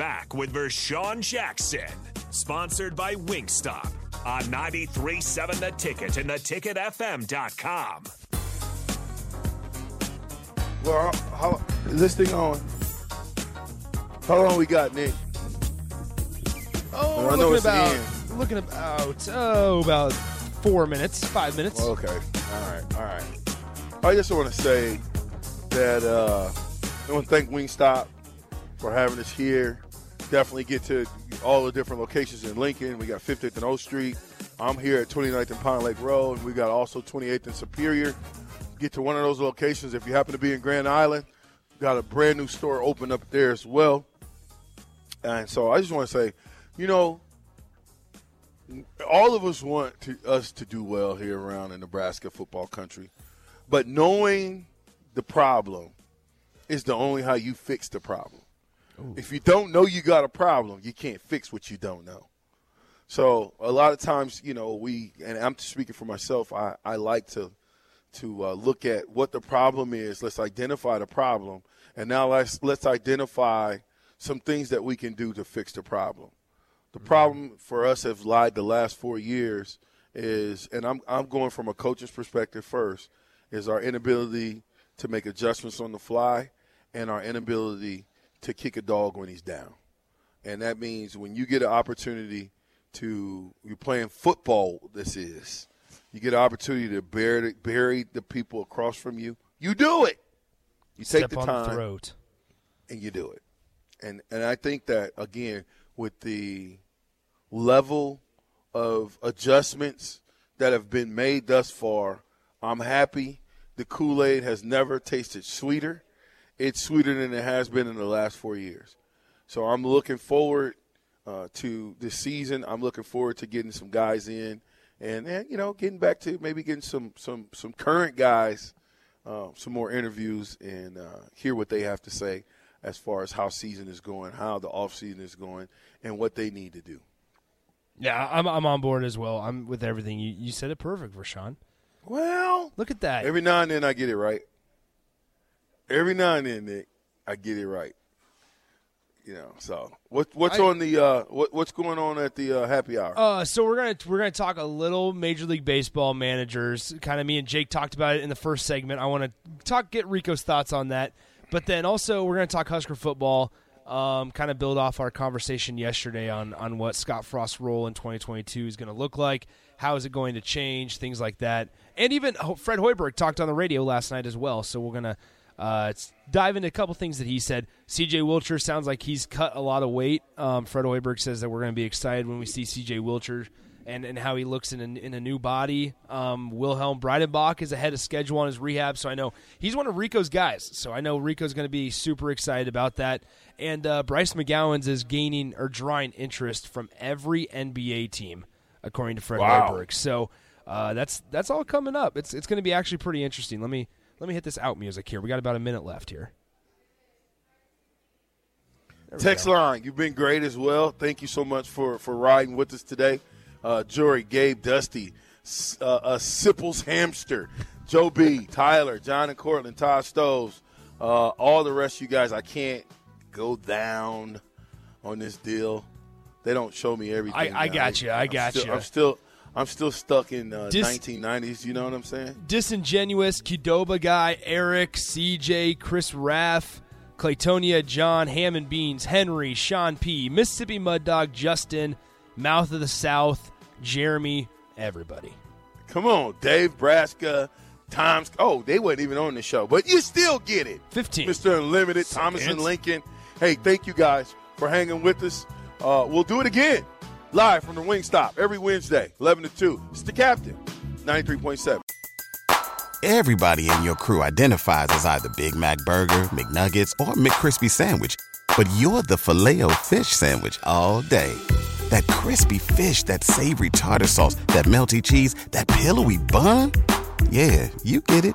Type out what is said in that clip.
back with Vershawn Jackson, sponsored by Wingstop on 93.7 The Ticket and theticketfm.com. Well, how, is this thing on? How long we got, Nick? Oh, Well, we're looking it's the about looking about oh about four minutes, five minutes. Okay. All right. All right. I just want to say that uh, I want to thank Wingstop for having us here. Definitely get to all the different locations in Lincoln. We got 50th and O Street. I'm here at 29th and Pine Lake Road, and we got also 28th and Superior. Get to one of those locations if you happen to be in Grand Island. Got a brand new store open up there as well. And so I just want to say, you know, all of us want to, us to do well here around in Nebraska football country, but knowing the problem is the only how you fix the problem. If you don't know you got a problem, you can't fix what you don't know. So a lot of times, you know, we and I'm speaking for myself. I, I like to to uh, look at what the problem is. Let's identify the problem, and now let's let's identify some things that we can do to fix the problem. The problem for us has lied the last four years is, and I'm I'm going from a coach's perspective first, is our inability to make adjustments on the fly, and our inability to kick a dog when he's down, and that means when you get an opportunity to you're playing football. This is you get an opportunity to bury bury the people across from you. You do it. You take Step the on time the throat. and you do it. And and I think that again with the level of adjustments that have been made thus far, I'm happy. The Kool-Aid has never tasted sweeter. It's sweeter than it has been in the last 4 years. So I'm looking forward uh, to this season. I'm looking forward to getting some guys in and, and you know, getting back to maybe getting some some some current guys uh, some more interviews and uh, hear what they have to say as far as how season is going, how the off season is going, and what they need to do. Yeah, I'm I'm on board as well. I'm with everything you you said it perfect, Rashawn. Well, Look at that. every now and then I get it right. Every now and then, Nick, I get it right. You know, so what what's I- on the uh, what what's going on at the uh, happy hour? Uh, so we're gonna we're gonna talk a little Major League Baseball managers. Kind of me and Jake talked about it in the first segment. I want to talk get Rico's thoughts on that, but then also we're gonna talk Husker football. Um, kind of build off our conversation yesterday on on what Scott Frost's role in 2022 is going to look like. How is it going to change? Things like that, and even Fred Hoiberg talked on the radio last night as well. So we're gonna uh, s- dive into a couple things that he said. CJ Wilcher sounds like he's cut a lot of weight. Um, Fred Hoiberg says that we're going to be excited when we see CJ Wilcher and, and how he looks in a, in a new body. Um, Wilhelm Breidenbach is ahead of schedule on his rehab, so I know he's one of Rico's guys. So I know Rico's going to be super excited about that. And uh, Bryce McGowens is gaining or drawing interest from every NBA team, according to Fred Wow. Hoiberg. So uh, that's that's all coming up. It's it's going to be actually pretty interesting. Let me let me hit this out music here. We got about a minute left here. Text go. line, you've been great as well. Thank you so much for, for riding with us today. Uh, Jory, Gabe, Dusty, uh, uh, Sipples Hamster, Joe B, Tyler, John and Cortland, Todd Stoves, uh, all the rest of you guys. I can't go down on this deal. They don't show me everything. I now. got you, I I'm got still- you. I'm still, I'm still stuck in uh, Dis- 1990s. You know what I'm saying? disingenuous Qdoba guy, Eric, CJ, Chris Raff, Claytonia, John, Ham and Beans, Henry, Sean P, Mississippi Mud Dog, Justin, Mouth of the South, Jeremy, everybody. Come on, Dave Braska, Tom's. Oh, they wasn't even on the show, but you still get it. 15. Mr. Unlimited, Thomas and Lincoln. Hey, thank you guys for hanging with us. Uh, we'll do it again live from the Wingstop every Wednesday, 11 to 2. It's the captain, 93.7. Everybody in your crew identifies as either Big Mac Burger, McNuggets, or McCrispy Sandwich. But you're the filet fish Sandwich all day. That crispy fish, that savory tartar sauce, that melty cheese, that pillowy bun. Yeah, you get it.